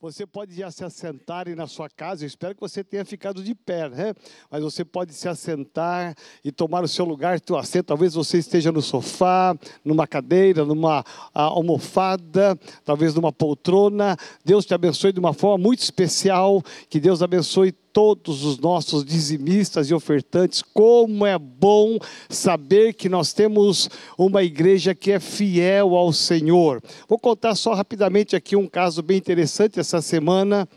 Você pode já se assentar aí na sua casa, eu espero que você tenha ficado de pé, né? Mas você pode se assentar e tomar o seu lugar, teu assento. Talvez você esteja no sofá, numa cadeira, numa almofada, talvez numa poltrona. Deus te abençoe de uma forma muito especial. Que Deus abençoe todos os nossos dizimistas e ofertantes. Como é bom saber que nós temos uma igreja que é fiel ao Senhor. Vou contar só rapidamente aqui um caso bem interessante essa semana.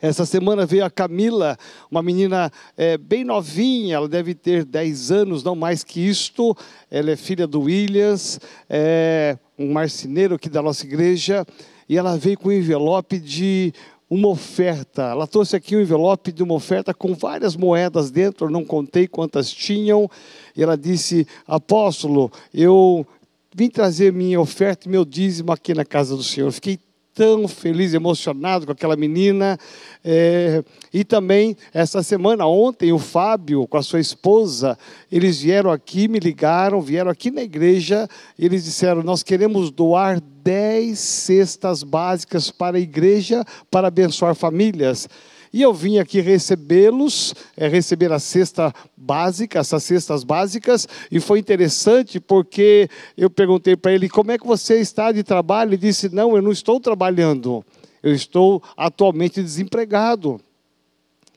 Essa semana veio a Camila, uma menina é, bem novinha, ela deve ter 10 anos, não mais que isto. Ela é filha do Williams, é um marceneiro aqui da nossa igreja, e ela veio com um envelope de uma oferta. Ela trouxe aqui um envelope de uma oferta com várias moedas dentro, eu não contei quantas tinham. E ela disse: Apóstolo, eu vim trazer minha oferta e meu dízimo aqui na casa do Senhor. Fiquei tão feliz, emocionado com aquela menina. É, e também, essa semana, ontem, o Fábio, com a sua esposa, eles vieram aqui, me ligaram, vieram aqui na igreja, e eles disseram: Nós queremos doar dez cestas básicas para a igreja, para abençoar famílias. E eu vim aqui recebê-los, é, receber a cesta básica, essas cestas básicas, e foi interessante porque eu perguntei para ele como é que você está de trabalho. Ele disse: Não, eu não estou trabalhando, eu estou atualmente desempregado.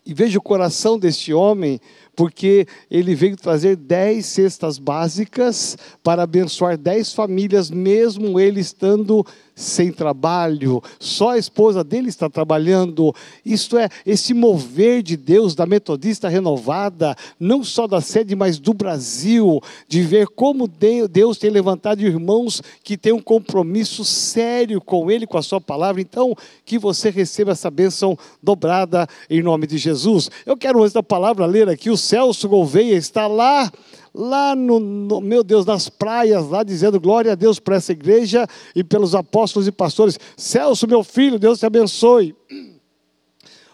E veja o coração deste homem, porque ele veio trazer dez cestas básicas para abençoar dez famílias, mesmo ele estando sem trabalho, só a esposa dele está trabalhando. Isto é, esse mover de Deus da Metodista renovada, não só da sede, mas do Brasil, de ver como Deus tem levantado irmãos que têm um compromisso sério com Ele, com a Sua palavra. Então, que você receba essa bênção dobrada em nome de Jesus. Eu quero, antes da palavra, ler aqui: o Celso Gouveia está lá lá no, no, meu Deus, nas praias, lá dizendo glória a Deus para essa igreja e pelos apóstolos e pastores. Celso, meu filho, Deus te abençoe.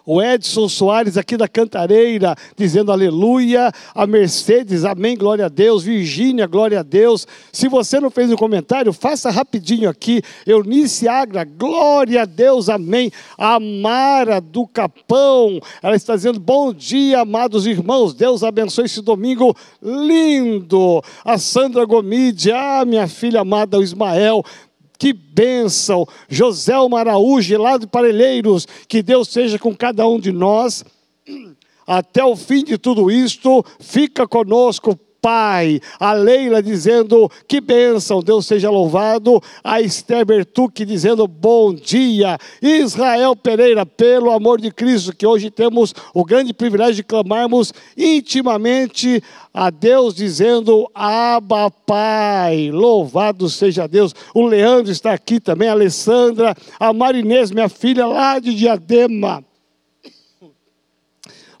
O Edson Soares aqui da Cantareira, dizendo aleluia. A Mercedes, amém, glória a Deus. Virgínia, glória a Deus. Se você não fez um comentário, faça rapidinho aqui. Eunice Agra, glória a Deus, amém. A Mara do Capão, ela está dizendo bom dia, amados irmãos. Deus abençoe esse domingo lindo. A Sandra Gomide, ah, minha filha amada, o Ismael. Que bênção! José Araújo, lá de Parelheiros, que Deus seja com cada um de nós. Até o fim de tudo isto, fica conosco, Pai. A Leila dizendo que bênção, Deus seja louvado. A Esther Bertucci dizendo bom dia. Israel Pereira, pelo amor de Cristo, que hoje temos o grande privilégio de clamarmos intimamente a Deus, dizendo Abba Pai. Louvado seja Deus. O Leandro está aqui também, a Alessandra, a Marinês, minha filha lá de Diadema.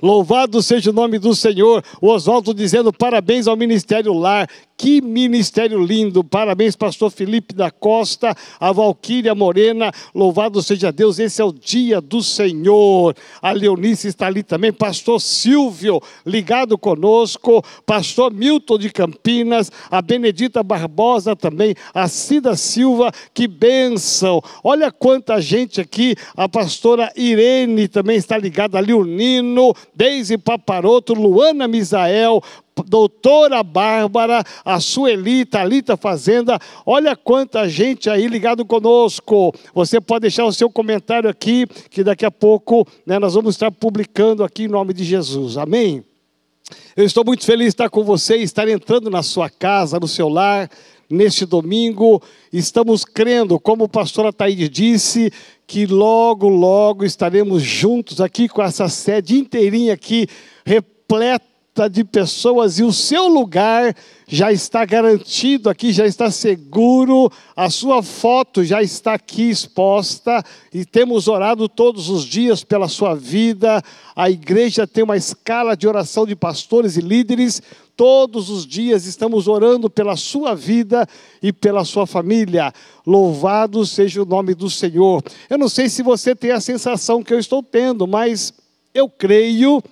Louvado seja o nome do Senhor. O Oswaldo dizendo parabéns ao Ministério Lar. Que ministério lindo! Parabéns, pastor Felipe da Costa, a Valquíria Morena, louvado seja Deus, esse é o dia do Senhor. A Leonice está ali também, pastor Silvio, ligado conosco, pastor Milton de Campinas, a Benedita Barbosa também, a Cida Silva, que bênção! Olha quanta gente aqui, a pastora Irene também está ligada ali, o Nino, Deise Paparoto, Luana Misael, doutora Bárbara, a Sueli, Thalita Fazenda, olha quanta gente aí ligado conosco. Você pode deixar o seu comentário aqui, que daqui a pouco né, nós vamos estar publicando aqui em nome de Jesus. Amém? Eu estou muito feliz de estar com você, estar entrando na sua casa, no seu lar, neste domingo. Estamos crendo, como o pastor Ataíde disse, que logo, logo estaremos juntos aqui com essa sede inteirinha aqui, repleta de pessoas e o seu lugar já está garantido aqui, já está seguro, a sua foto já está aqui exposta e temos orado todos os dias pela sua vida. A igreja tem uma escala de oração de pastores e líderes. Todos os dias estamos orando pela sua vida e pela sua família. Louvado seja o nome do Senhor. Eu não sei se você tem a sensação que eu estou tendo, mas eu creio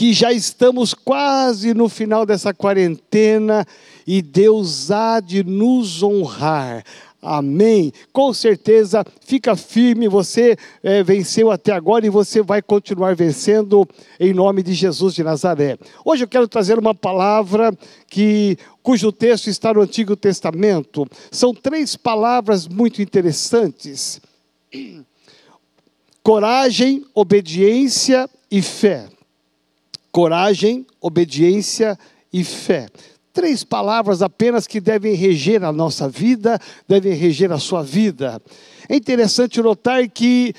que já estamos quase no final dessa quarentena e Deus há de nos honrar, Amém. Com certeza, fica firme. Você é, venceu até agora e você vai continuar vencendo em nome de Jesus de Nazaré. Hoje eu quero trazer uma palavra que cujo texto está no Antigo Testamento. São três palavras muito interessantes: coragem, obediência e fé. Coragem, obediência e fé. Três palavras apenas que devem reger a nossa vida, devem reger a sua vida. É interessante notar que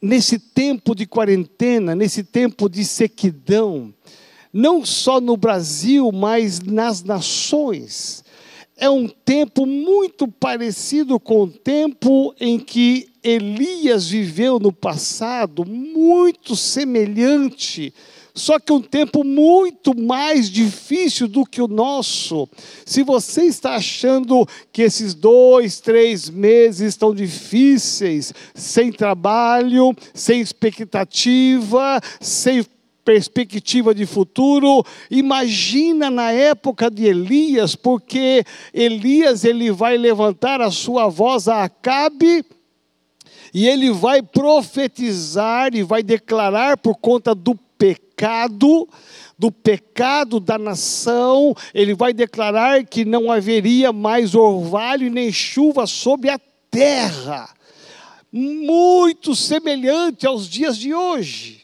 nesse tempo de quarentena, nesse tempo de sequidão, não só no Brasil, mas nas nações, é um tempo muito parecido com o tempo em que Elias viveu no passado, muito semelhante só que um tempo muito mais difícil do que o nosso. Se você está achando que esses dois, três meses estão difíceis, sem trabalho, sem expectativa, sem perspectiva de futuro. Imagina na época de Elias, porque Elias ele vai levantar a sua voz a Acabe e ele vai profetizar e vai declarar por conta do pecado, do pecado da nação, ele vai declarar que não haveria mais orvalho nem chuva sobre a terra. Muito semelhante aos dias de hoje.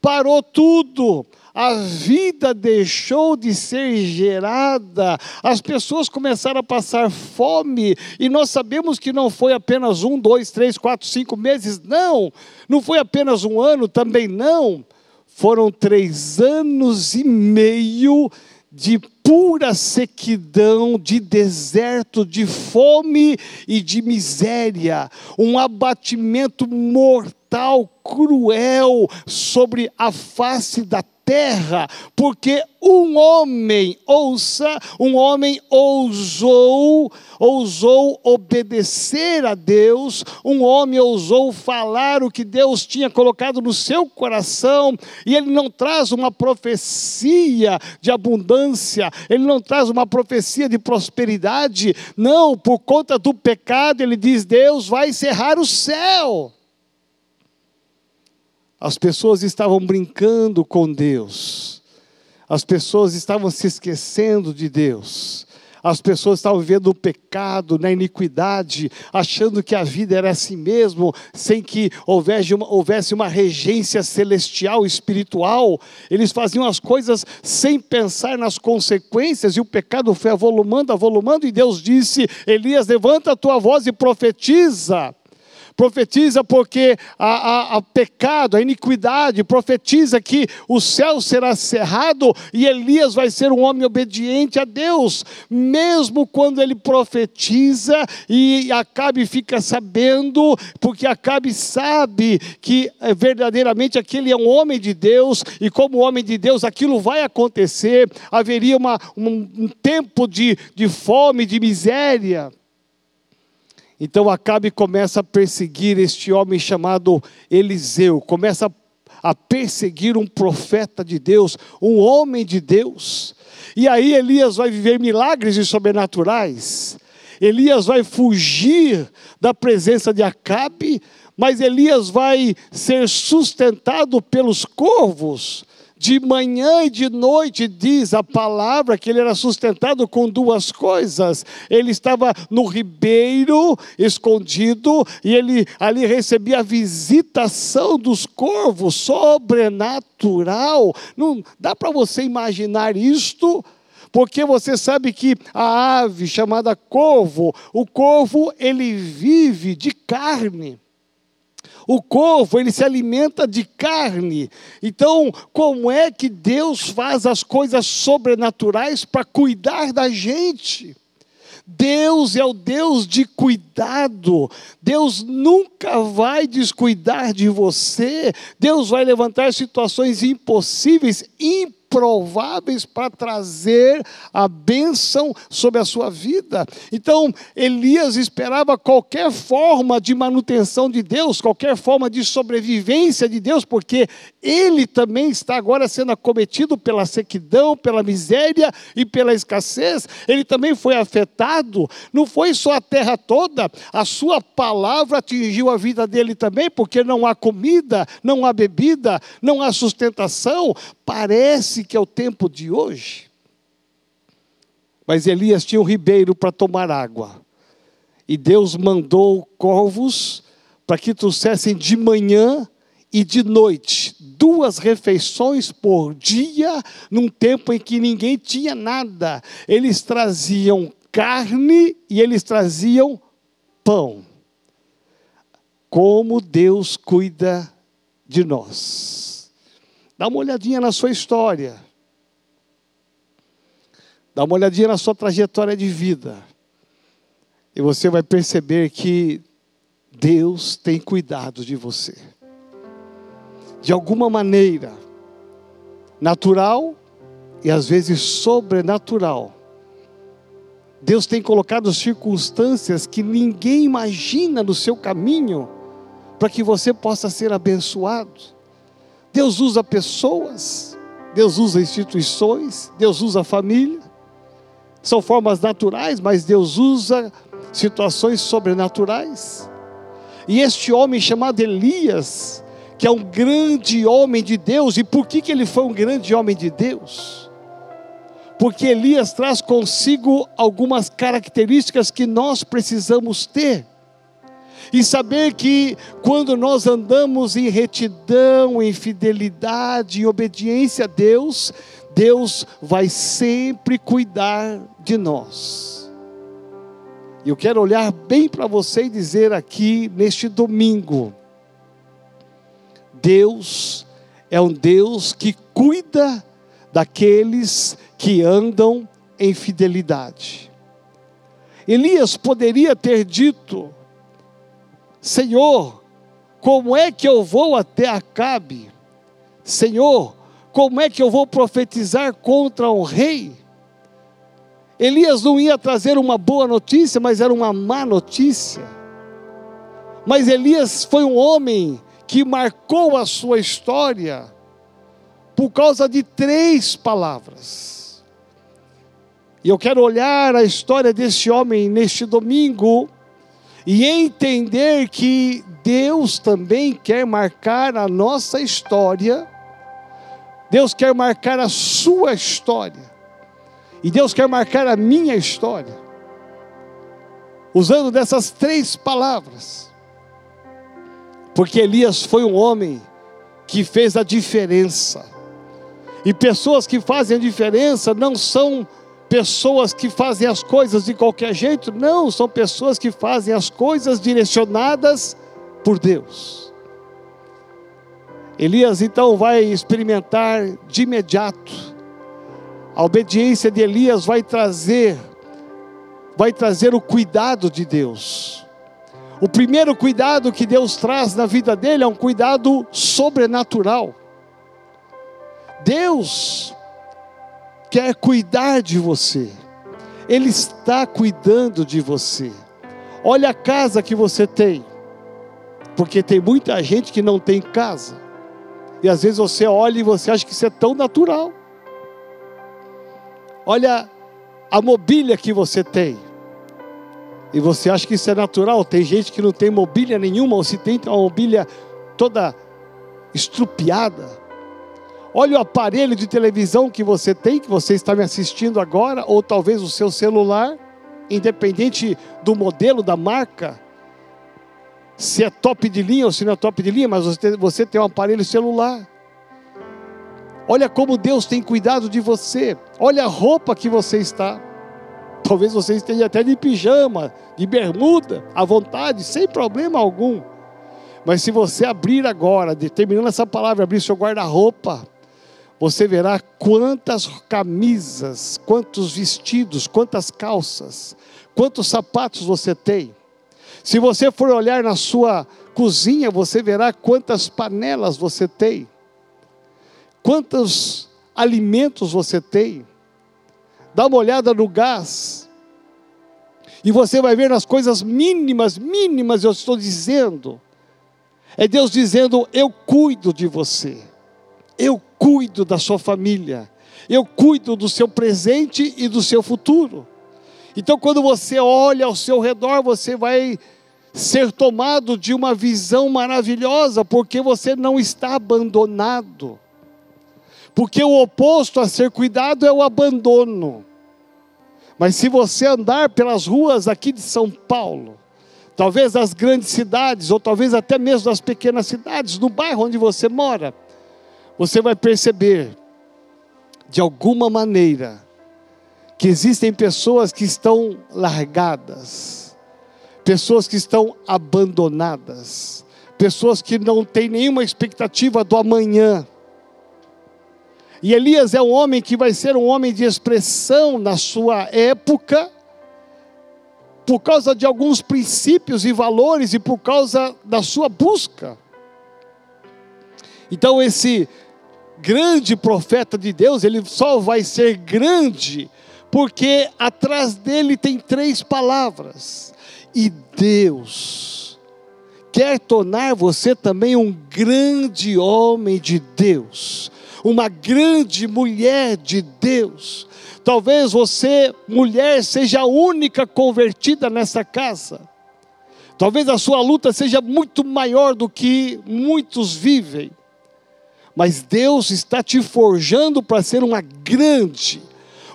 Parou tudo a vida deixou de ser gerada, as pessoas começaram a passar fome, e nós sabemos que não foi apenas um, dois, três, quatro, cinco meses, não, não foi apenas um ano, também não, foram três anos e meio de pura sequidão, de deserto, de fome e de miséria, um abatimento mortal, cruel sobre a face da terra, porque um homem, ouça, um homem ousou, ousou obedecer a Deus, um homem ousou falar o que Deus tinha colocado no seu coração, e ele não traz uma profecia de abundância, ele não traz uma profecia de prosperidade, não, por conta do pecado, ele diz: Deus vai cerrar o céu. As pessoas estavam brincando com Deus. As pessoas estavam se esquecendo de Deus. As pessoas estavam vivendo o pecado, na iniquidade, achando que a vida era assim mesmo, sem que houvesse uma, houvesse uma regência celestial, espiritual. Eles faziam as coisas sem pensar nas consequências, e o pecado foi avolumando, avolumando, e Deus disse: Elias, levanta a tua voz e profetiza profetiza porque a, a, a, pecado, a iniquidade, profetiza que o céu será cerrado e Elias vai ser um homem obediente a Deus, mesmo quando ele profetiza e Acabe fica sabendo, porque Acabe sabe que eh, verdadeiramente aquele é um homem de Deus e como homem de Deus aquilo vai acontecer, haveria uma, um, um tempo de, de fome, de miséria. Então Acabe começa a perseguir este homem chamado Eliseu, começa a perseguir um profeta de Deus, um homem de Deus. E aí Elias vai viver milagres e sobrenaturais. Elias vai fugir da presença de Acabe, mas Elias vai ser sustentado pelos corvos de manhã e de noite, diz a palavra que ele era sustentado com duas coisas. Ele estava no ribeiro, escondido, e ele ali recebia a visitação dos corvos, sobrenatural. Não dá para você imaginar isto? porque você sabe que a ave chamada corvo, o corvo ele vive de carne. O corvo, ele se alimenta de carne. Então, como é que Deus faz as coisas sobrenaturais para cuidar da gente? Deus é o Deus de cuidado. Deus nunca vai descuidar de você. Deus vai levantar situações impossíveis, impossíveis improváveis para trazer a bênção sobre a sua vida. Então, Elias esperava qualquer forma de manutenção de Deus, qualquer forma de sobrevivência de Deus, porque ele também está agora sendo acometido pela sequidão, pela miséria e pela escassez. Ele também foi afetado. Não foi só a terra toda, a sua palavra atingiu a vida dele também, porque não há comida, não há bebida, não há sustentação. Parece que é o tempo de hoje. Mas Elias tinha um ribeiro para tomar água. E Deus mandou corvos para que trouxessem de manhã e de noite, duas refeições por dia, num tempo em que ninguém tinha nada. Eles traziam carne e eles traziam pão. Como Deus cuida de nós. Dá uma olhadinha na sua história. Dá uma olhadinha na sua trajetória de vida. E você vai perceber que Deus tem cuidado de você de alguma maneira, natural e às vezes sobrenatural. Deus tem colocado circunstâncias que ninguém imagina no seu caminho para que você possa ser abençoado. Deus usa pessoas, Deus usa instituições, Deus usa família. São formas naturais, mas Deus usa situações sobrenaturais. E este homem chamado Elias, que é um grande homem de Deus. E por que, que ele foi um grande homem de Deus? Porque Elias traz consigo algumas características que nós precisamos ter. E saber que quando nós andamos em retidão, em fidelidade, em obediência a Deus, Deus vai sempre cuidar de nós. Eu quero olhar bem para você e dizer aqui neste domingo, Deus é um Deus que cuida daqueles que andam em fidelidade. Elias poderia ter dito: Senhor, como é que eu vou até Acabe? Senhor, como é que eu vou profetizar contra o rei? Elias não ia trazer uma boa notícia, mas era uma má notícia. Mas Elias foi um homem que marcou a sua história por causa de três palavras. E eu quero olhar a história desse homem neste domingo e entender que Deus também quer marcar a nossa história. Deus quer marcar a sua história. E Deus quer marcar a minha história. Usando dessas três palavras. Porque Elias foi um homem que fez a diferença. E pessoas que fazem a diferença não são pessoas que fazem as coisas de qualquer jeito, não, são pessoas que fazem as coisas direcionadas por Deus. Elias então vai experimentar de imediato. A obediência de Elias vai trazer vai trazer o cuidado de Deus. O primeiro cuidado que Deus traz na vida dele é um cuidado sobrenatural. Deus quer cuidar de você, Ele está cuidando de você. Olha a casa que você tem, porque tem muita gente que não tem casa, e às vezes você olha e você acha que isso é tão natural. Olha a mobília que você tem. E você acha que isso é natural? Tem gente que não tem mobília nenhuma, ou se tem, uma mobília toda estrupiada. Olha o aparelho de televisão que você tem, que você está me assistindo agora, ou talvez o seu celular, independente do modelo, da marca, se é top de linha ou se não é top de linha, mas você, tem um aparelho celular. Olha como Deus tem cuidado de você. Olha a roupa que você está. Talvez você esteja até de pijama, de bermuda, à vontade, sem problema algum. Mas se você abrir agora, determinando essa palavra, abrir seu guarda-roupa, você verá quantas camisas, quantos vestidos, quantas calças, quantos sapatos você tem. Se você for olhar na sua cozinha, você verá quantas panelas você tem, quantos alimentos você tem. Dá uma olhada no gás. E você vai ver nas coisas mínimas, mínimas, eu estou dizendo. É Deus dizendo: Eu cuido de você. Eu cuido da sua família. Eu cuido do seu presente e do seu futuro. Então, quando você olha ao seu redor, você vai ser tomado de uma visão maravilhosa, porque você não está abandonado. Porque o oposto a ser cuidado é o abandono. Mas se você andar pelas ruas aqui de São Paulo, talvez das grandes cidades, ou talvez até mesmo das pequenas cidades, no bairro onde você mora, você vai perceber, de alguma maneira, que existem pessoas que estão largadas, pessoas que estão abandonadas, pessoas que não têm nenhuma expectativa do amanhã. E Elias é um homem que vai ser um homem de expressão na sua época, por causa de alguns princípios e valores e por causa da sua busca. Então, esse grande profeta de Deus, ele só vai ser grande porque atrás dele tem três palavras. E Deus quer tornar você também um grande homem de Deus, uma grande mulher de Deus. Talvez você, mulher, seja a única convertida nessa casa. Talvez a sua luta seja muito maior do que muitos vivem. Mas Deus está te forjando para ser uma grande,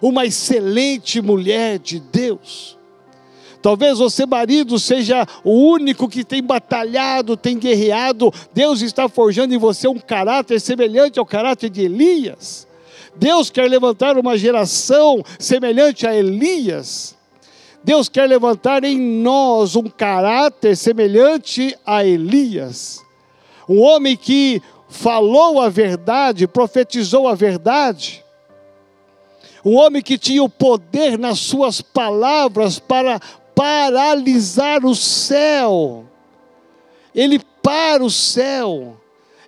uma excelente mulher de Deus. Talvez você, marido, seja o único que tem batalhado, tem guerreado. Deus está forjando em você um caráter semelhante ao caráter de Elias. Deus quer levantar uma geração semelhante a Elias. Deus quer levantar em nós um caráter semelhante a Elias. Um homem que falou a verdade, profetizou a verdade um homem que tinha o poder nas suas palavras para paralisar o céu. Ele para o céu.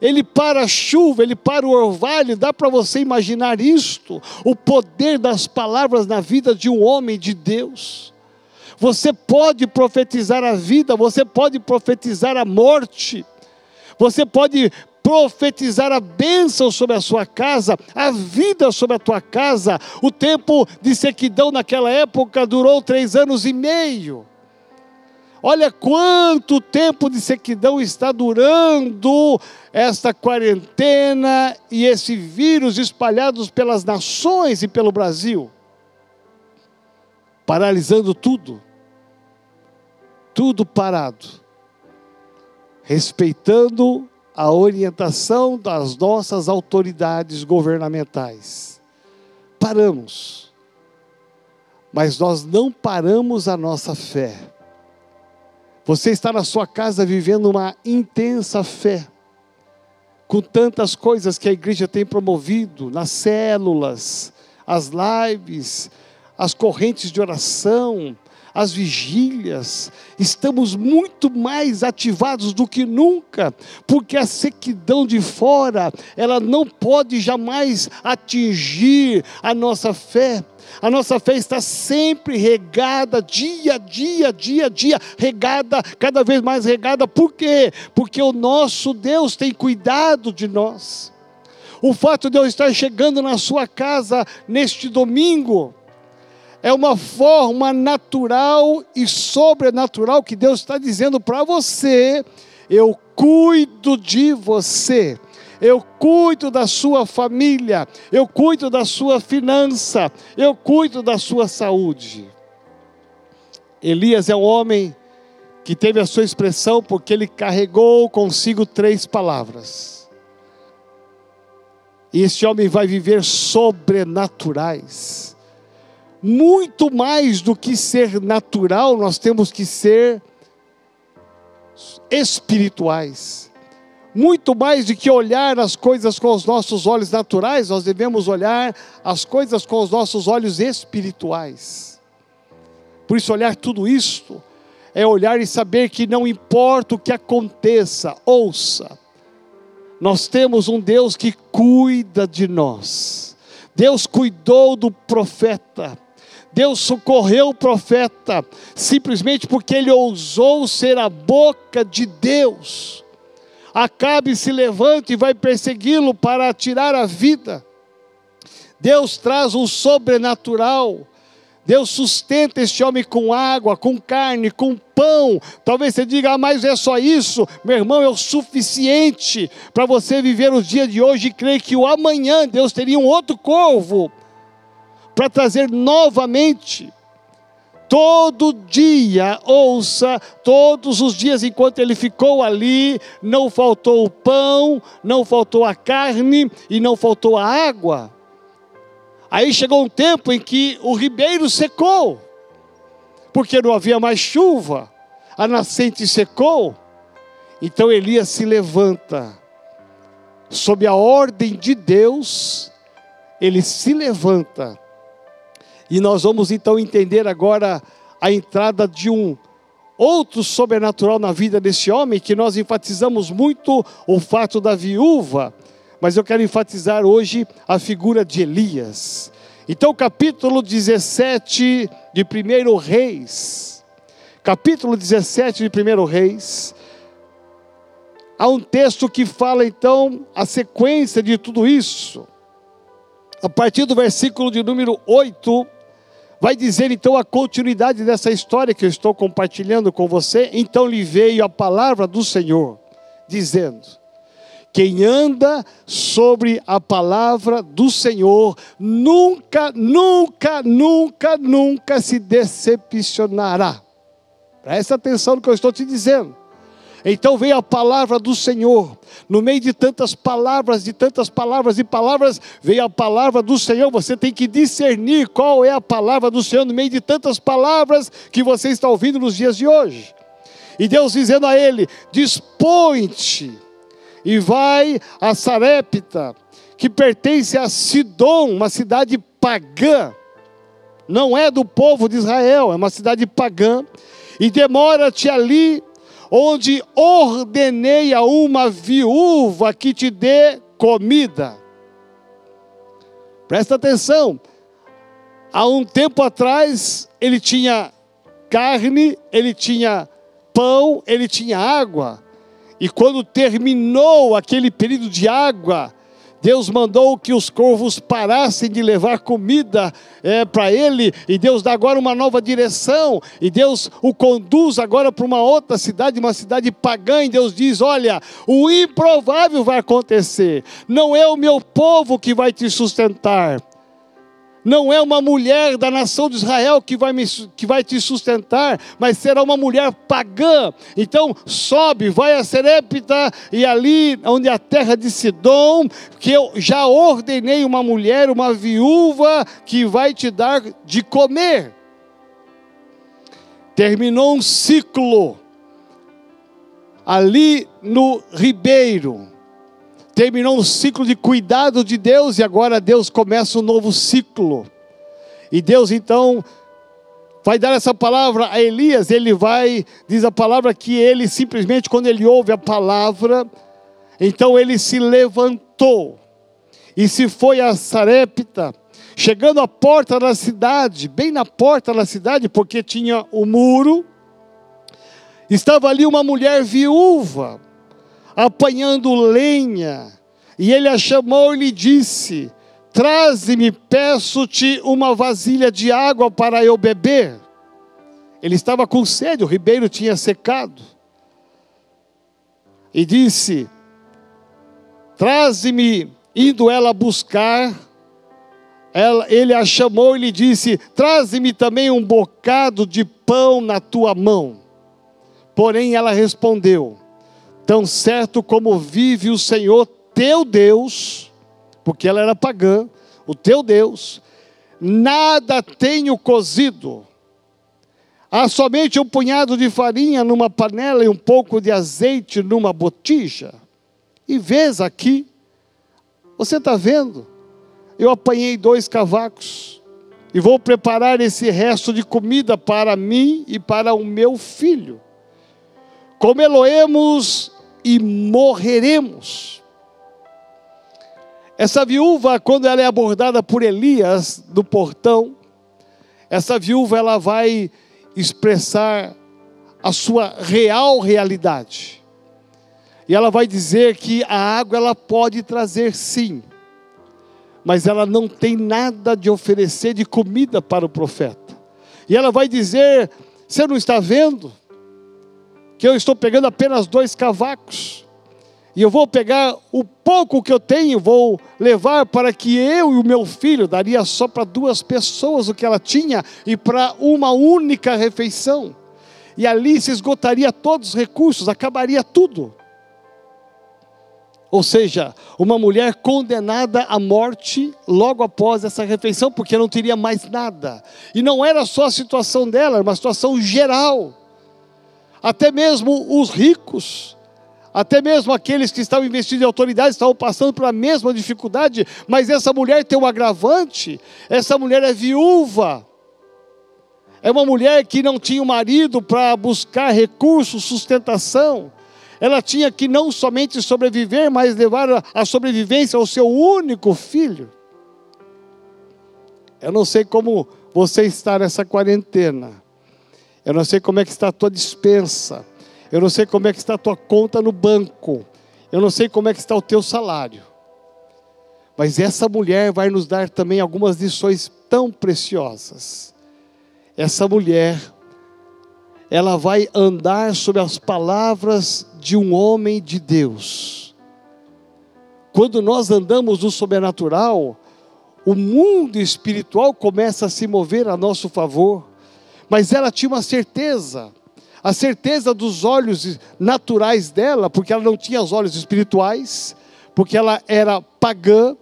Ele para a chuva, ele para o orvalho, dá para você imaginar isto? O poder das palavras na vida de um homem de Deus. Você pode profetizar a vida, você pode profetizar a morte, você pode profetizar a bênção sobre a sua casa, a vida sobre a tua casa. O tempo de sequidão naquela época durou três anos e meio. Olha quanto tempo de sequidão está durando esta quarentena e esse vírus espalhados pelas nações e pelo Brasil, paralisando tudo, tudo parado, respeitando a orientação das nossas autoridades governamentais. Paramos, mas nós não paramos a nossa fé. Você está na sua casa vivendo uma intensa fé, com tantas coisas que a igreja tem promovido, nas células, as lives, as correntes de oração, as vigílias, estamos muito mais ativados do que nunca, porque a sequidão de fora, ela não pode jamais atingir a nossa fé. A nossa fé está sempre regada, dia a dia, dia a dia, regada, cada vez mais regada. Por quê? Porque o nosso Deus tem cuidado de nós. O fato de eu estar chegando na sua casa neste domingo, é uma forma natural e sobrenatural que Deus está dizendo para você: eu cuido de você. Eu cuido da sua família, eu cuido da sua finança, eu cuido da sua saúde. Elias é um homem que teve a sua expressão porque ele carregou consigo três palavras. E esse homem vai viver sobrenaturais muito mais do que ser natural, nós temos que ser espirituais. Muito mais do que olhar as coisas com os nossos olhos naturais, nós devemos olhar as coisas com os nossos olhos espirituais. Por isso, olhar tudo isto é olhar e saber que não importa o que aconteça, ouça, nós temos um Deus que cuida de nós Deus cuidou do profeta. Deus socorreu o profeta, simplesmente porque ele ousou ser a boca de Deus. Acabe se levanta e vai persegui-lo para tirar a vida. Deus traz o sobrenatural. Deus sustenta este homem com água, com carne, com pão. Talvez você diga, ah, mas é só isso. Meu irmão, é o suficiente para você viver os dias de hoje e crer que o amanhã Deus teria um outro corvo para trazer novamente. Todo dia, ouça, todos os dias enquanto ele ficou ali, não faltou o pão, não faltou a carne e não faltou a água. Aí chegou um tempo em que o ribeiro secou, porque não havia mais chuva, a nascente secou. Então Elias se levanta, sob a ordem de Deus, ele se levanta. E nós vamos então entender agora a entrada de um outro sobrenatural na vida desse homem, que nós enfatizamos muito o fato da viúva mas eu quero enfatizar hoje a figura de Elias. Então, capítulo 17 de 1 Reis, capítulo 17 de 1 Reis, há um texto que fala então a sequência de tudo isso. A partir do versículo de número 8, vai dizer então a continuidade dessa história que eu estou compartilhando com você. Então lhe veio a palavra do Senhor, dizendo: quem anda sobre a palavra do Senhor nunca, nunca, nunca, nunca se decepcionará. Presta atenção no que eu estou te dizendo. Então veio a palavra do Senhor. No meio de tantas palavras, de tantas palavras e palavras, veio a palavra do Senhor. Você tem que discernir qual é a palavra do Senhor no meio de tantas palavras que você está ouvindo nos dias de hoje. E Deus dizendo a ele: dispõe-te e vai a Sarepta, que pertence a Sidom, uma cidade pagã. Não é do povo de Israel, é uma cidade pagã. E demora-te ali, onde ordenei a uma viúva que te dê comida. Presta atenção. Há um tempo atrás, ele tinha carne, ele tinha pão, ele tinha água. E quando terminou aquele período de água, Deus mandou que os corvos parassem de levar comida é, para ele, e Deus dá agora uma nova direção, e Deus o conduz agora para uma outra cidade, uma cidade pagã, e Deus diz: Olha, o improvável vai acontecer, não é o meu povo que vai te sustentar, não é uma mulher da nação de Israel que vai, me, que vai te sustentar, mas será uma mulher pagã. Então sobe, vai a Serepta e ali onde é a terra de Sidom, que eu já ordenei uma mulher, uma viúva, que vai te dar de comer. Terminou um ciclo ali no ribeiro terminou um ciclo de cuidado de Deus e agora Deus começa um novo ciclo. E Deus então vai dar essa palavra a Elias, ele vai, diz a palavra que ele simplesmente, quando ele ouve a palavra, então ele se levantou e se foi a Sarepta, chegando à porta da cidade, bem na porta da cidade, porque tinha o muro, estava ali uma mulher viúva, apanhando lenha. E ele a chamou e lhe disse: Traze-me, peço-te uma vasilha de água para eu beber. Ele estava com sede, o ribeiro tinha secado. E disse: Traze-me, indo ela buscar. Ela, ele a chamou e lhe disse: Traze-me também um bocado de pão na tua mão. Porém ela respondeu: Tão certo como vive o Senhor teu Deus, porque ela era pagã, o teu Deus, nada tenho cozido. Há somente um punhado de farinha numa panela e um pouco de azeite numa botija. E vês aqui, você está vendo? Eu apanhei dois cavacos e vou preparar esse resto de comida para mim e para o meu filho. Comê-lo-emos e morreremos. Essa viúva, quando ela é abordada por Elias do portão, essa viúva ela vai expressar a sua real realidade. E ela vai dizer que a água ela pode trazer sim, mas ela não tem nada de oferecer de comida para o profeta. E ela vai dizer: Você não está vendo que eu estou pegando apenas dois cavacos? E eu vou pegar o pouco que eu tenho, vou levar para que eu e o meu filho daria só para duas pessoas o que ela tinha e para uma única refeição. E ali se esgotaria todos os recursos, acabaria tudo. Ou seja, uma mulher condenada à morte logo após essa refeição, porque não teria mais nada. E não era só a situação dela, era uma situação geral. Até mesmo os ricos, até mesmo aqueles que estavam investindo em autoridade estavam passando pela mesma dificuldade, mas essa mulher tem um agravante: essa mulher é viúva. É uma mulher que não tinha um marido para buscar recursos, sustentação ela tinha que não somente sobreviver, mas levar a sobrevivência ao seu único filho. Eu não sei como você está nessa quarentena. Eu não sei como é que está a tua dispensa. Eu não sei como é que está a tua conta no banco. Eu não sei como é que está o teu salário. Mas essa mulher vai nos dar também algumas lições tão preciosas. Essa mulher ela vai andar sobre as palavras de um homem de Deus. Quando nós andamos no sobrenatural, o mundo espiritual começa a se mover a nosso favor, mas ela tinha uma certeza, a certeza dos olhos naturais dela, porque ela não tinha os olhos espirituais, porque ela era pagã.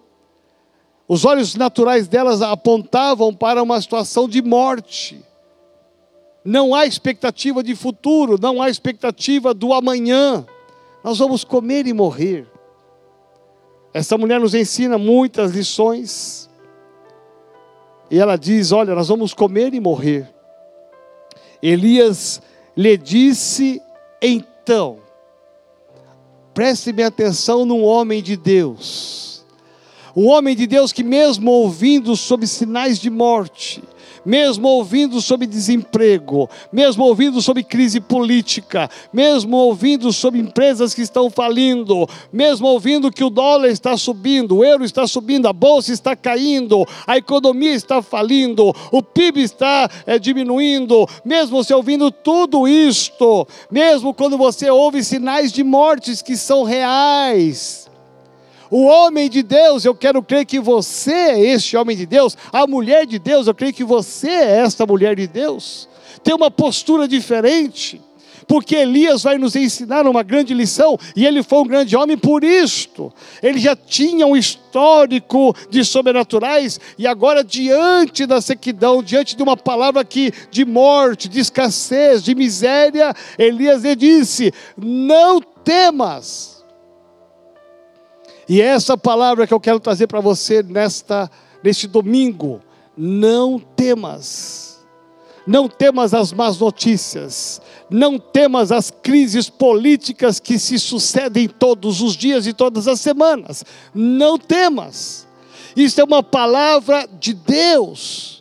Os olhos naturais delas apontavam para uma situação de morte não há expectativa de futuro, não há expectativa do amanhã. Nós vamos comer e morrer. Essa mulher nos ensina muitas lições. E ela diz: Olha, nós vamos comer e morrer. Elias lhe disse então: Preste-me atenção num homem de Deus. Um homem de Deus que, mesmo ouvindo sobre sinais de morte, mesmo ouvindo sobre desemprego, mesmo ouvindo sobre crise política, mesmo ouvindo sobre empresas que estão falindo, mesmo ouvindo que o dólar está subindo, o euro está subindo, a bolsa está caindo, a economia está falindo, o PIB está é, diminuindo, mesmo você ouvindo tudo isto, mesmo quando você ouve sinais de mortes que são reais, o homem de Deus, eu quero crer que você é este homem de Deus. A mulher de Deus, eu creio que você é esta mulher de Deus. Tem uma postura diferente. Porque Elias vai nos ensinar uma grande lição, e ele foi um grande homem por isto. Ele já tinha um histórico de sobrenaturais, e agora, diante da sequidão, diante de uma palavra aqui de morte, de escassez, de miséria, Elias lhe disse: Não temas e é essa palavra que eu quero trazer para você nesta neste domingo. Não temas. Não temas as más notícias. Não temas as crises políticas que se sucedem todos os dias e todas as semanas. Não temas. Isso é uma palavra de Deus.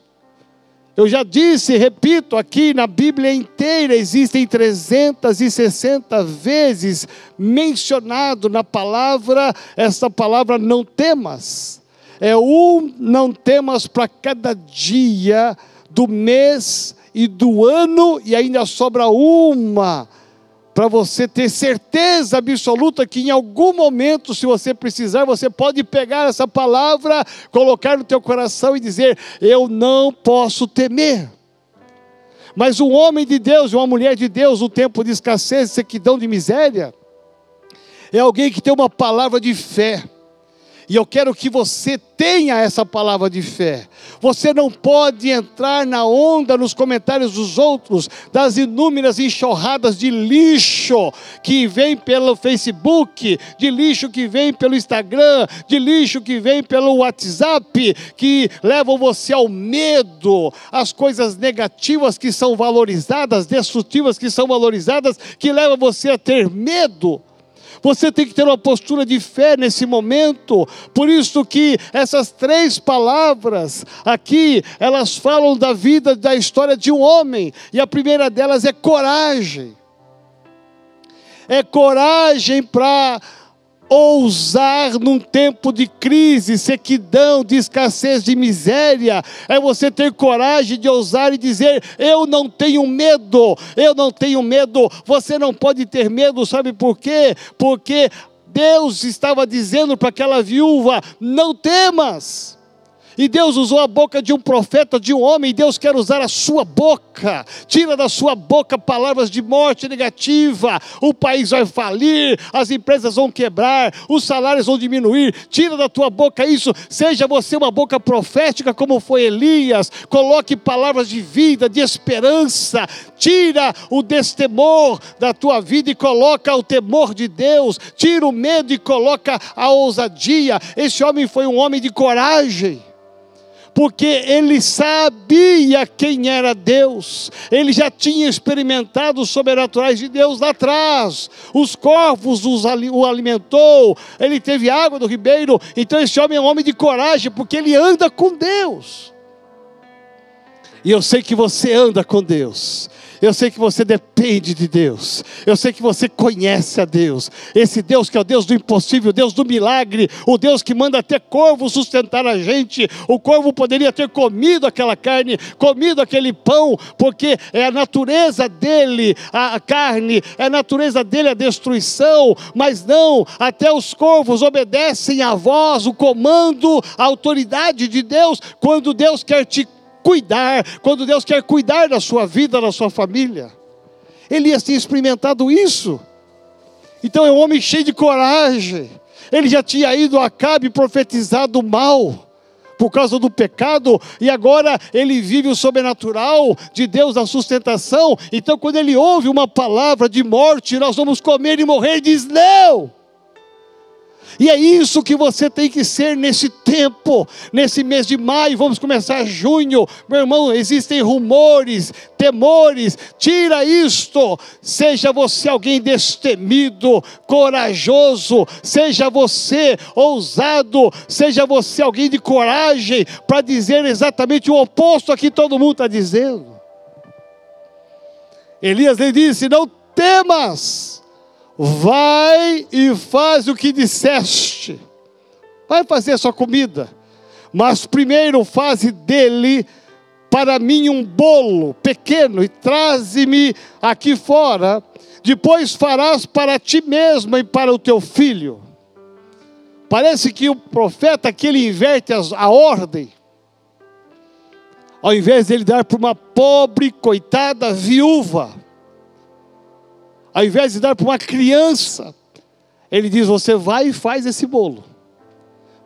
Eu já disse, repito, aqui na Bíblia inteira existem 360 vezes mencionado na palavra, essa palavra não temas. É um não temas para cada dia do mês e do ano, e ainda sobra uma para você ter certeza absoluta que em algum momento, se você precisar, você pode pegar essa palavra, colocar no teu coração e dizer: Eu não posso temer. Mas um homem de Deus, uma mulher de Deus, no tempo de escassez, sequidão, de miséria, é alguém que tem uma palavra de fé e eu quero que você tenha essa palavra de fé. Você não pode entrar na onda nos comentários dos outros, das inúmeras enxurradas de lixo que vem pelo Facebook, de lixo que vem pelo Instagram, de lixo que vem pelo WhatsApp, que levam você ao medo, as coisas negativas que são valorizadas, destrutivas que são valorizadas, que levam você a ter medo. Você tem que ter uma postura de fé nesse momento. Por isso que essas três palavras aqui, elas falam da vida, da história de um homem. E a primeira delas é coragem. É coragem para Ousar num tempo de crise, sequidão, de escassez, de miséria, é você ter coragem de ousar e dizer: Eu não tenho medo, eu não tenho medo. Você não pode ter medo, sabe por quê? Porque Deus estava dizendo para aquela viúva: Não temas. E Deus usou a boca de um profeta, de um homem, e Deus quer usar a sua boca. Tira da sua boca palavras de morte negativa. O país vai falir, as empresas vão quebrar, os salários vão diminuir. Tira da tua boca isso. Seja você uma boca profética como foi Elias. Coloque palavras de vida, de esperança. Tira o destemor da tua vida e coloca o temor de Deus. Tira o medo e coloca a ousadia. Esse homem foi um homem de coragem porque ele sabia quem era Deus, ele já tinha experimentado os sobrenaturais de Deus lá atrás, os corvos os, o alimentou, ele teve água do ribeiro, então esse homem é um homem de coragem, porque ele anda com Deus. E eu sei que você anda com Deus. Eu sei que você depende de Deus. Eu sei que você conhece a Deus. Esse Deus que é o Deus do impossível, o Deus do milagre, o Deus que manda até corvo sustentar a gente. O corvo poderia ter comido aquela carne, comido aquele pão, porque é a natureza dele a carne, é a natureza dele a destruição, mas não, até os corvos obedecem à voz, o comando, a autoridade de Deus, quando Deus quer te cuidar, quando Deus quer cuidar da sua vida, da sua família. Elias tinha experimentado isso. Então é um homem cheio de coragem. Ele já tinha ido a Acabe profetizado mal por causa do pecado, e agora ele vive o sobrenatural de Deus da sustentação. Então, quando ele ouve uma palavra de morte, nós vamos comer e morrer, diz: Não, e é isso que você tem que ser nesse tempo, nesse mês de maio, vamos começar junho. Meu irmão, existem rumores, temores. Tira isto. Seja você alguém destemido, corajoso, seja você ousado, seja você alguém de coragem para dizer exatamente o oposto a que todo mundo está dizendo. Elias lhe disse: Não temas Vai e faz o que disseste. Vai fazer a sua comida. Mas primeiro faze dele para mim um bolo pequeno e traze-me aqui fora. Depois farás para ti mesmo e para o teu filho. Parece que o profeta aqui ele inverte a ordem. Ao invés de ele dar para uma pobre, coitada viúva ao invés de dar para uma criança, ele diz: Você vai e faz esse bolo,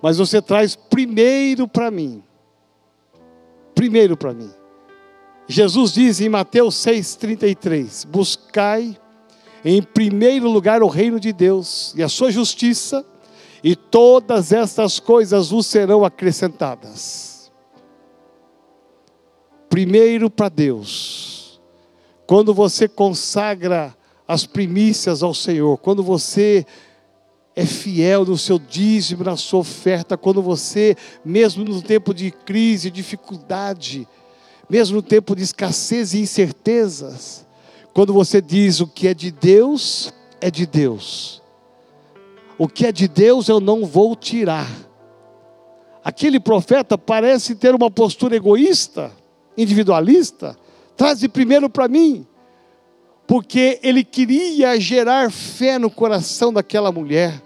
mas você traz primeiro para mim. Primeiro para mim. Jesus diz em Mateus 6,33: Buscai em primeiro lugar o reino de Deus e a sua justiça, e todas estas coisas vos serão acrescentadas. Primeiro para Deus. Quando você consagra as primícias ao Senhor, quando você é fiel no seu dízimo, na sua oferta, quando você, mesmo no tempo de crise, dificuldade, mesmo no tempo de escassez e incertezas, quando você diz o que é de Deus, é de Deus. O que é de Deus eu não vou tirar. Aquele profeta parece ter uma postura egoísta, individualista. Traze primeiro para mim porque ele queria gerar fé no coração daquela mulher.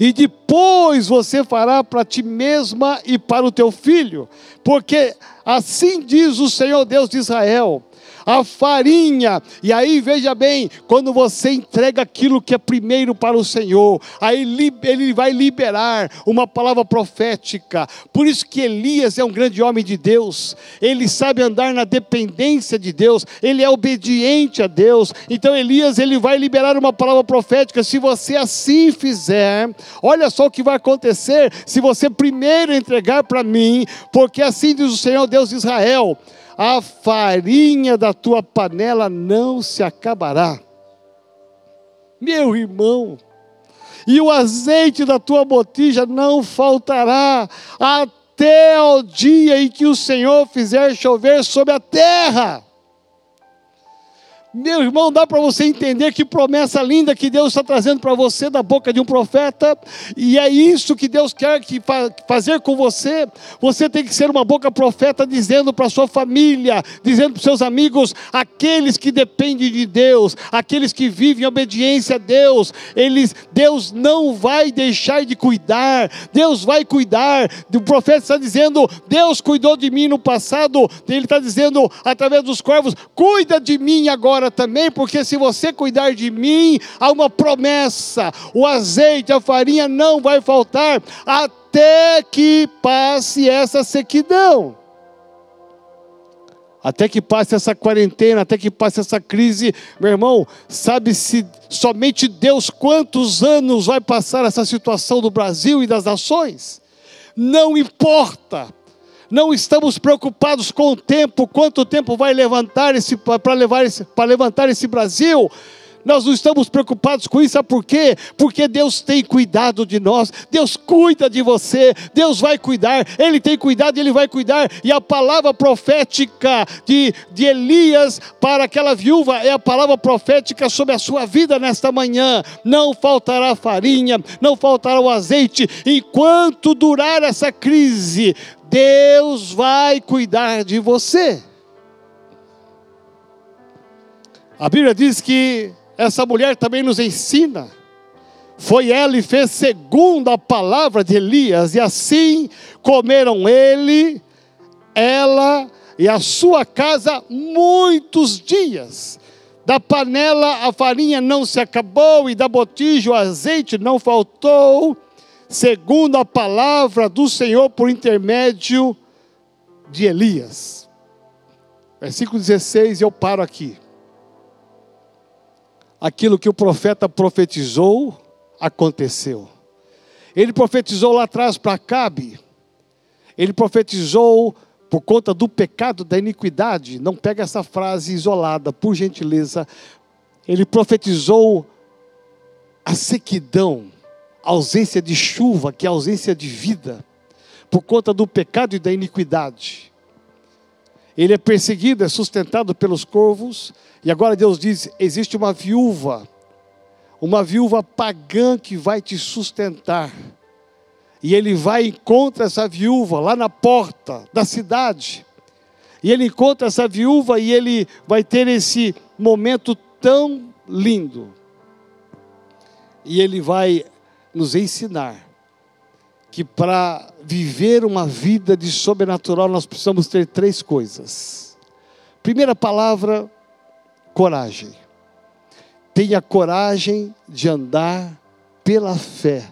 E depois você fará para ti mesma e para o teu filho, porque assim diz o Senhor Deus de Israel: a farinha. E aí veja bem, quando você entrega aquilo que é primeiro para o Senhor, aí ele vai liberar uma palavra profética. Por isso que Elias é um grande homem de Deus. Ele sabe andar na dependência de Deus, ele é obediente a Deus. Então Elias ele vai liberar uma palavra profética. Se você assim fizer, olha só o que vai acontecer se você primeiro entregar para mim, porque assim diz o Senhor Deus de Israel: a farinha da tua panela não se acabará. Meu irmão, e o azeite da tua botija não faltará até o dia em que o Senhor fizer chover sobre a terra. Meu irmão, dá para você entender que promessa linda que Deus está trazendo para você da boca de um profeta, e é isso que Deus quer que fa fazer com você. Você tem que ser uma boca profeta dizendo para sua família, dizendo para seus amigos, aqueles que dependem de Deus, aqueles que vivem em obediência a Deus, eles, Deus não vai deixar de cuidar, Deus vai cuidar. O profeta está dizendo, Deus cuidou de mim no passado, ele está dizendo através dos corvos, cuida de mim agora agora também, porque se você cuidar de mim, há uma promessa: o azeite, a farinha não vai faltar até que passe essa sequidão. Até que passe essa quarentena, até que passe essa crise, meu irmão, sabe-se somente Deus quantos anos vai passar essa situação do Brasil e das nações? Não importa, não estamos preocupados com o tempo, quanto tempo vai levantar esse para levar esse, para levantar esse Brasil. Nós não estamos preocupados com isso, sabe por quê? Porque Deus tem cuidado de nós, Deus cuida de você, Deus vai cuidar, Ele tem cuidado, Ele vai cuidar, e a palavra profética de, de Elias para aquela viúva é a palavra profética sobre a sua vida nesta manhã. Não faltará farinha, não faltará o azeite, enquanto durar essa crise, Deus vai cuidar de você. A Bíblia diz que essa mulher também nos ensina. Foi ela e fez segundo a palavra de Elias, e assim comeram ele, ela e a sua casa muitos dias. Da panela a farinha não se acabou, e da botija o azeite não faltou, segundo a palavra do Senhor por intermédio de Elias. Versículo 16, eu paro aqui. Aquilo que o profeta profetizou, aconteceu. Ele profetizou lá atrás para Acabe. Ele profetizou por conta do pecado da iniquidade. Não pega essa frase isolada, por gentileza. Ele profetizou a sequidão ausência de chuva, que é ausência de vida, por conta do pecado e da iniquidade. Ele é perseguido, é sustentado pelos corvos, e agora Deus diz: existe uma viúva, uma viúva pagã que vai te sustentar. E ele vai e encontra essa viúva lá na porta da cidade. E ele encontra essa viúva e ele vai ter esse momento tão lindo. E ele vai nos ensinar que para viver uma vida de sobrenatural nós precisamos ter três coisas. Primeira palavra, coragem. Tenha coragem de andar pela fé,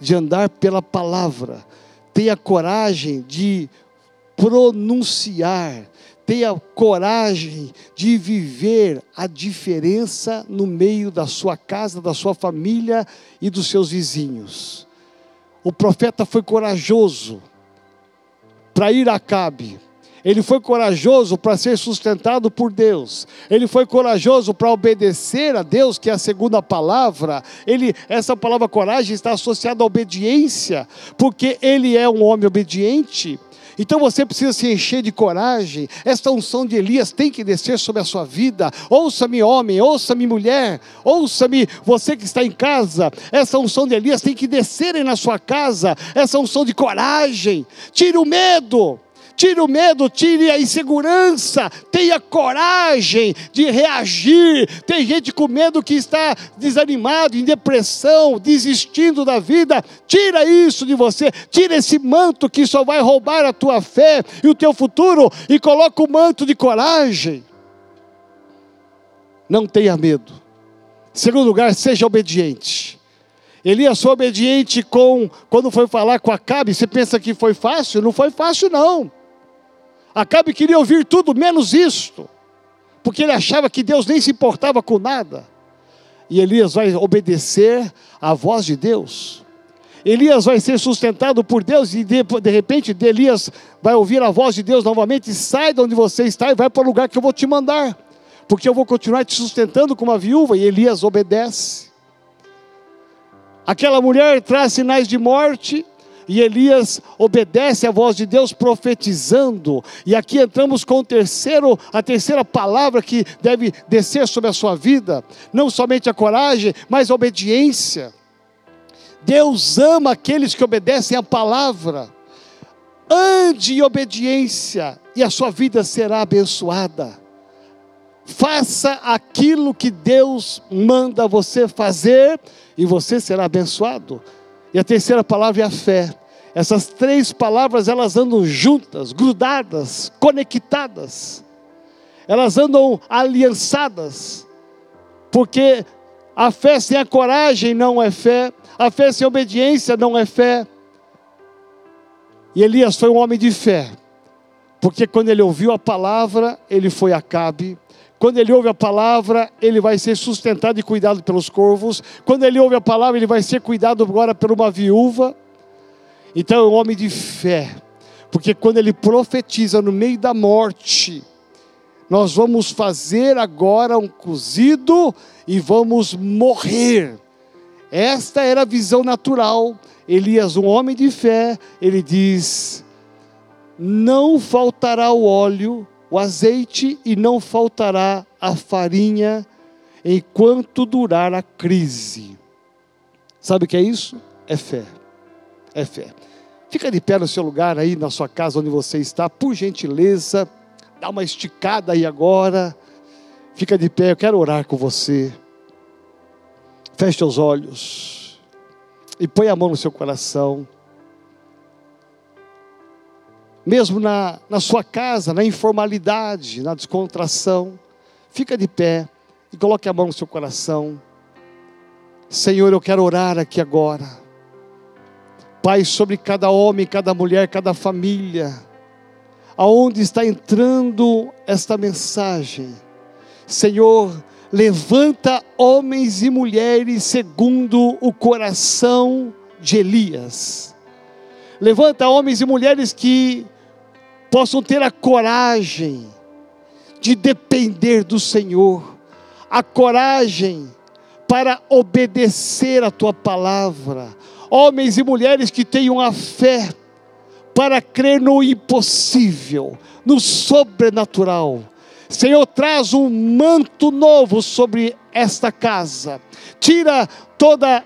de andar pela palavra. Tenha coragem de pronunciar, tenha coragem de viver a diferença no meio da sua casa, da sua família e dos seus vizinhos. O profeta foi corajoso para ir a Cabe. Ele foi corajoso para ser sustentado por Deus. Ele foi corajoso para obedecer a Deus, que é a segunda palavra. Ele, essa palavra coragem está associada à obediência, porque ele é um homem obediente. Então você precisa se encher de coragem. Esta unção de Elias tem que descer sobre a sua vida. Ouça-me, homem, ouça-me, mulher, ouça-me, você que está em casa. Essa unção de Elias tem que descer na sua casa. Essa unção de coragem. Tire o medo. Tire o medo, tire a insegurança, tenha coragem de reagir. Tem gente com medo que está desanimado, em depressão, desistindo da vida. Tira isso de você, tira esse manto que só vai roubar a tua fé e o teu futuro e coloca o manto de coragem. Não tenha medo. Segundo lugar, seja obediente. Elias foi obediente com quando foi falar com Acabe. Você pensa que foi fácil? Não foi fácil não. Acabe queria ouvir tudo menos isto, porque ele achava que Deus nem se importava com nada. E Elias vai obedecer à voz de Deus. Elias vai ser sustentado por Deus e de, de repente Elias vai ouvir a voz de Deus novamente, sai de onde você está e vai para o lugar que eu vou te mandar porque eu vou continuar te sustentando como uma viúva. E Elias obedece. Aquela mulher traz sinais de morte, e Elias obedece à voz de Deus profetizando. E aqui entramos com o terceiro, a terceira palavra que deve descer sobre a sua vida, não somente a coragem, mas a obediência. Deus ama aqueles que obedecem à palavra. Ande em obediência e a sua vida será abençoada. Faça aquilo que Deus manda você fazer e você será abençoado. E a terceira palavra é a fé. Essas três palavras elas andam juntas, grudadas, conectadas. Elas andam aliançadas. Porque a fé sem a coragem não é fé, a fé sem a obediência não é fé. E Elias foi um homem de fé, porque quando ele ouviu a palavra, ele foi a Cabe, quando ele ouve a palavra, ele vai ser sustentado e cuidado pelos corvos. Quando ele ouve a palavra, ele vai ser cuidado agora por uma viúva. Então é um homem de fé, porque quando ele profetiza no meio da morte, nós vamos fazer agora um cozido e vamos morrer. Esta era a visão natural. Elias, um homem de fé, ele diz: Não faltará o óleo o azeite e não faltará a farinha enquanto durar a crise. Sabe o que é isso? É fé. É fé. Fica de pé no seu lugar aí, na sua casa onde você está, por gentileza. Dá uma esticada aí agora. Fica de pé, eu quero orar com você. Feche os olhos e põe a mão no seu coração mesmo na, na sua casa, na informalidade, na descontração, fica de pé e coloque a mão no seu coração. Senhor, eu quero orar aqui agora. Pai, sobre cada homem, cada mulher, cada família, aonde está entrando esta mensagem. Senhor, levanta homens e mulheres segundo o coração de Elias. Levanta homens e mulheres que possam ter a coragem de depender do Senhor, a coragem para obedecer a tua palavra. Homens e mulheres que tenham a fé para crer no impossível, no sobrenatural. Senhor, traz um manto novo sobre esta casa. Tira toda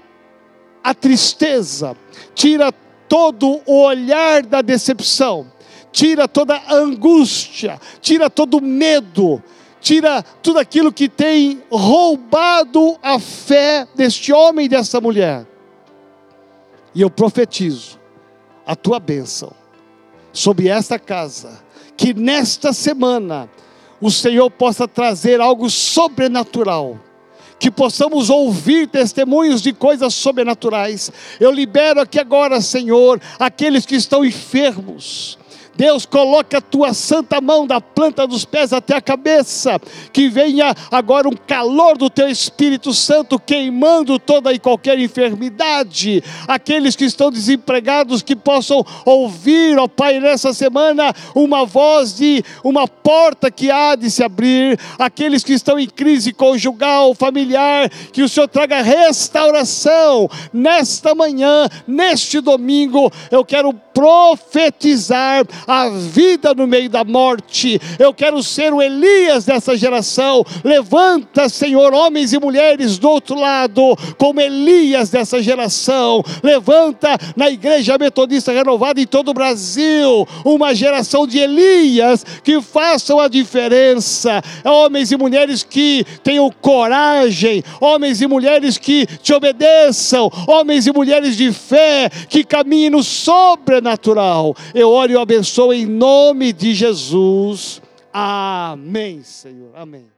a tristeza, tira todo o olhar da decepção tira toda angústia, tira todo medo, tira tudo aquilo que tem roubado a fé deste homem e dessa mulher. E eu profetizo a tua bênção sobre esta casa, que nesta semana o Senhor possa trazer algo sobrenatural que possamos ouvir testemunhos de coisas sobrenaturais. Eu libero aqui agora, Senhor, aqueles que estão enfermos, Deus, coloca a tua santa mão da planta dos pés até a cabeça, que venha agora um calor do teu Espírito Santo queimando toda e qualquer enfermidade. Aqueles que estão desempregados que possam ouvir, ó Pai, nessa semana uma voz de uma porta que há de se abrir. Aqueles que estão em crise conjugal, familiar, que o Senhor traga restauração nesta manhã, neste domingo. Eu quero profetizar a vida no meio da morte. Eu quero ser o Elias dessa geração. Levanta, Senhor, homens e mulheres do outro lado, como Elias dessa geração. Levanta na igreja metodista renovada em todo o Brasil uma geração de Elias que façam a diferença. Homens e mulheres que tenham coragem, homens e mulheres que te obedeçam, homens e mulheres de fé que caminhem no sobrenatural. Eu oro e eu abençoo em nome de Jesus. Amém, Senhor. Amém.